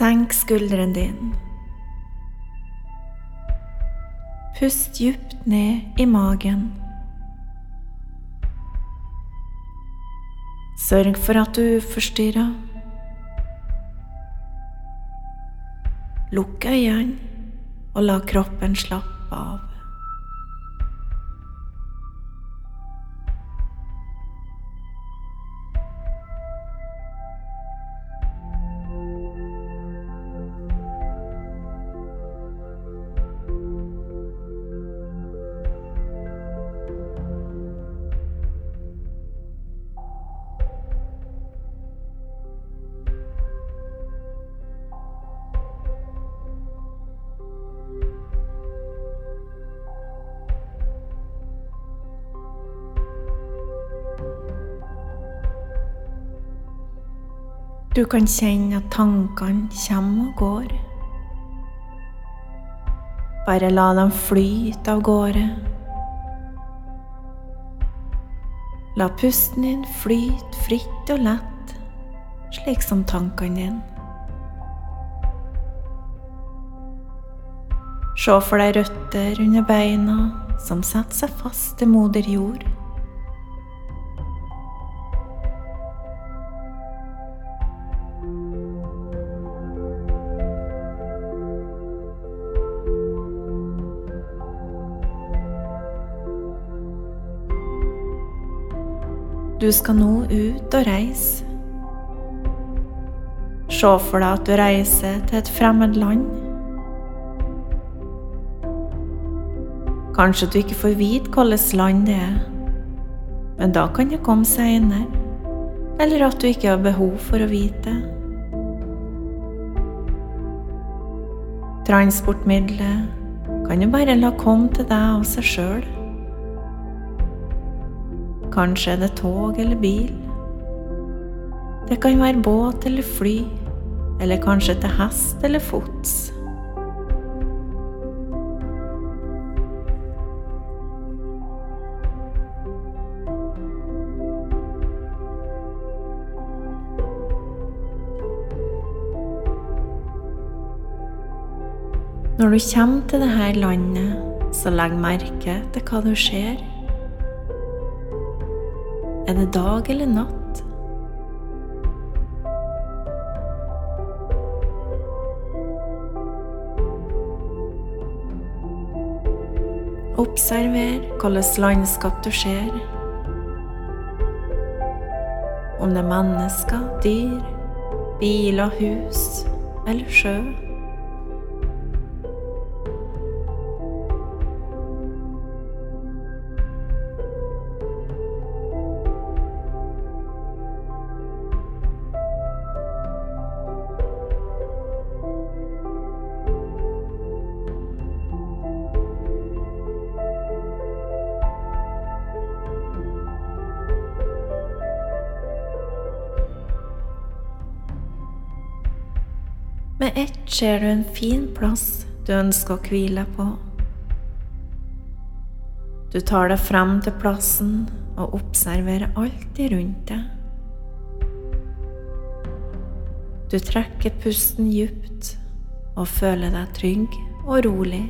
Senk skulderen din. Pust djupt ned i magen. Sørg for at du er uforstyrra. Lukk øynene og la kroppen slappe av. Du kan kjenne at tankene kommer og går. Bare la dem flyte av gårde. La pusten din flyte fritt og lett, slik som tankene dine. Se for deg røtter under beina som setter seg fast til moder jord. Du skal nå ut og reise. Se for deg at du reiser til et fremmed land. Kanskje du ikke får vite hvilket land det er, men da kan det komme seinere. Eller at du ikke har behov for å vite det. Transportmiddelet kan du bare la komme til deg av seg sjøl. Kanskje er det tog eller bil. Det kan være båt eller fly, eller kanskje til hest eller fots. Når du kommer til dette landet, så legg merke til hva du ser. Er det dag eller natt? Observer hvilket landskap du ser. Om det er mennesker, dyr, biler, hus eller sjø. Med ett ser du en fin plass du ønsker å hvile på. Du tar deg frem til plassen og observerer alt rundt deg. Du trekker pusten djupt og føler deg trygg og rolig.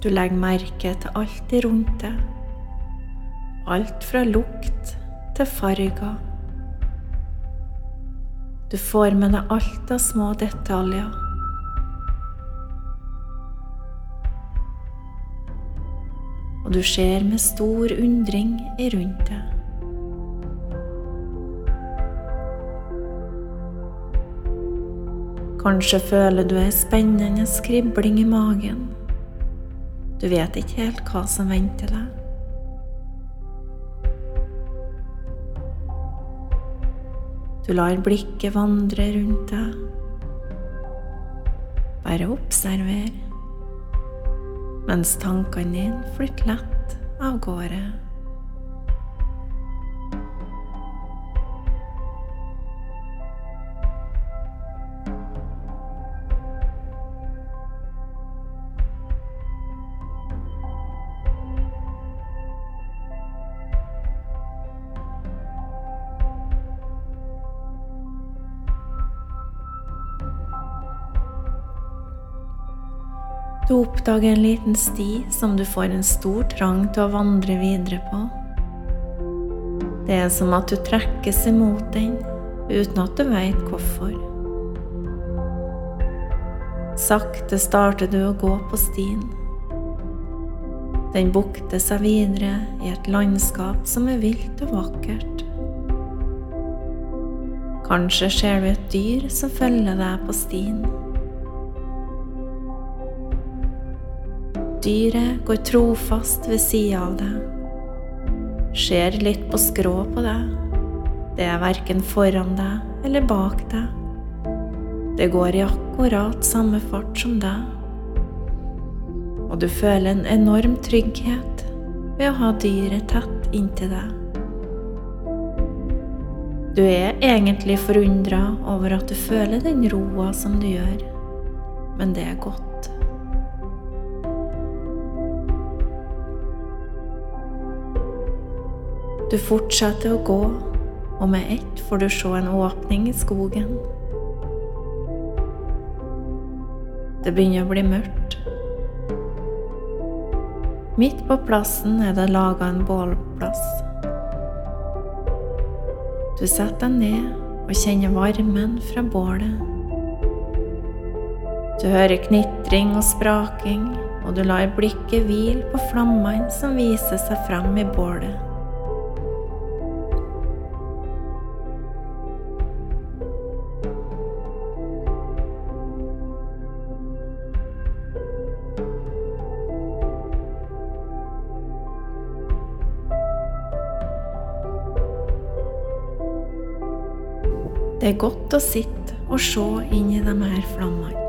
Du legger merke til alt rundt deg. Alt fra lukt til farger. Du får med deg alt av små detaljer. Og du ser med stor undring rundt deg. Kanskje føler du ei spennende skribling i magen. Du vet ikke helt hva som venter deg. Du lar blikket vandre rundt deg. Bare observer, mens tankene dine flytter lett av gårde. Du oppdager en liten sti som du får en stor trang til å vandre videre på. Det er som at du trekkes imot den uten at du veit hvorfor. Sakte starter du å gå på stien. Den bukter seg videre i et landskap som er vilt og vakkert. Kanskje ser du et dyr som følger deg på stien. Dyret går trofast ved sida av deg, ser litt på skrå på deg. Det er verken foran deg eller bak deg. Det går i akkurat samme fart som deg og du føler en enorm trygghet ved å ha dyret tett inntil deg. Du er egentlig forundra over at du føler den roa som du gjør, men det er godt. Du fortsetter å gå, og med ett får du se en åpning i skogen. Det begynner å bli mørkt, Midt på plassen er det laga en bålplass. Du setter deg ned og kjenner varmen fra bålet. Du hører knitring og spraking, og du lar blikket hvile på flammene som viser seg frem i bålet. Det er godt å sitte og se inn i de her flammene.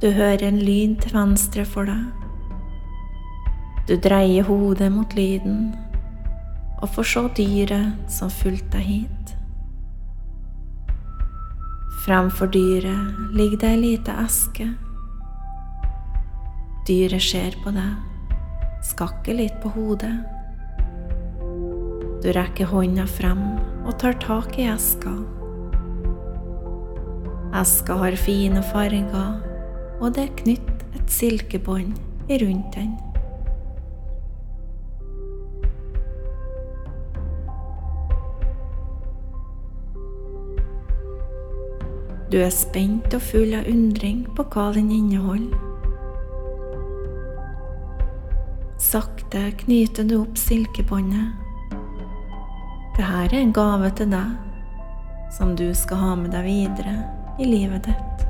Du hører en lyd til venstre for deg. Du dreier hodet mot lyden og får se dyret som fulgte deg hit. Fremfor dyret ligger det ei lita eske. Dyret ser på deg, skakker litt på hodet. Du rekker hånda frem og tar tak i eska. Eska har fine farger og det er knytt et silkebånd rundt den. Du er spent og full av undring på hva den inneholder. Sakte knyter du opp silkebåndet. Dette er en gave til deg, som du skal ha med deg videre i livet ditt.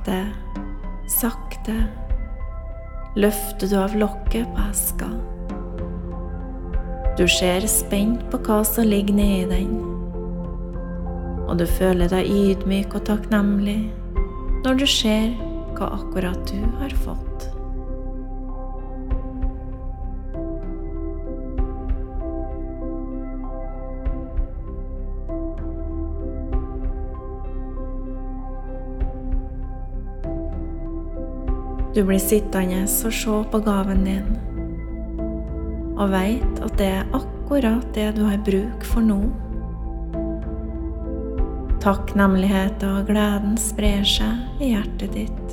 Sakte, sakte løfter du av lokket på eska. Du ser spent på hva som ligger nedi den, og du føler deg ydmyk og takknemlig når du ser hva akkurat du har fått. Du blir sittende og se på gaven din, og veit at det er akkurat det du har bruk for nå. Takknemligheten og gleden sprer seg i hjertet ditt.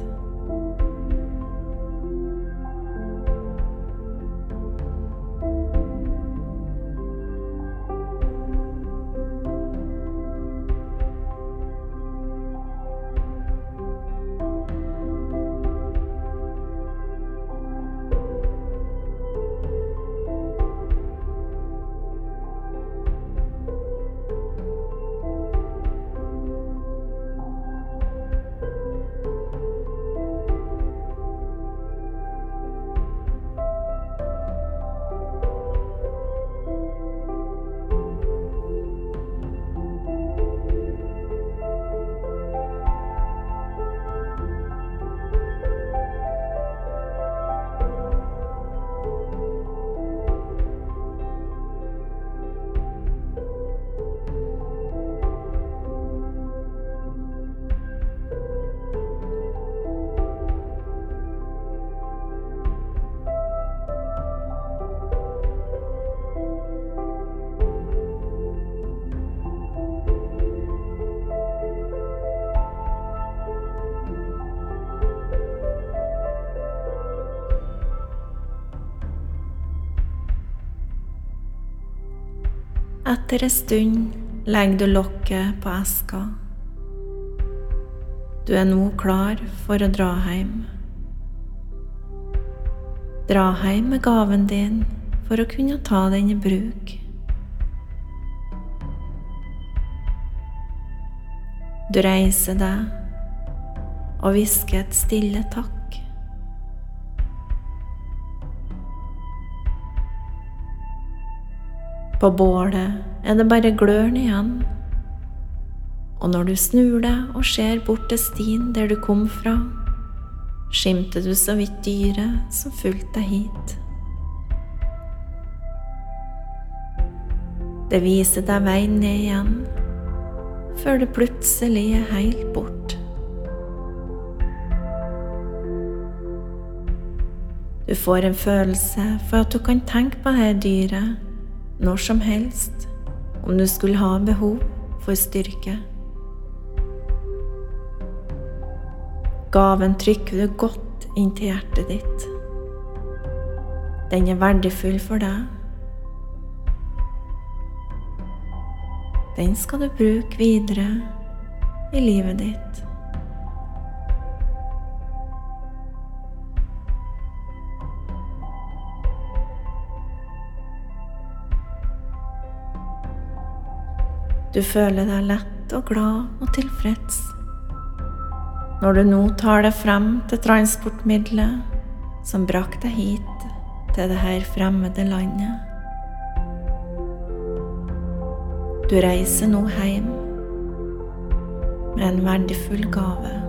Etter ei stund legger du lokket på eska. Du er nå klar for å dra hjem. Dra hjem med gaven din for å kunne ta den i bruk. Du reiser deg og hvisker et stille takk. På bålet er det bare gløren igjen, og når du snur deg og ser bort til stien der du kom fra, skimter du så vidt dyret som fulgte deg hit. Det viser deg veien ned igjen, før det plutselig er helt bort. Du får en følelse for at du kan tenke på dette dyret når som helst om du skulle ha behov for styrke. Gaven trykker du godt inn til hjertet ditt. Den er verdifull for deg. Den skal du bruke videre i livet ditt. Du føler deg lett og glad og tilfreds når du nå tar deg frem til transportmiddelet som brakte deg hit til det her fremmede landet. Du reiser nå hjem med en verdifull gave.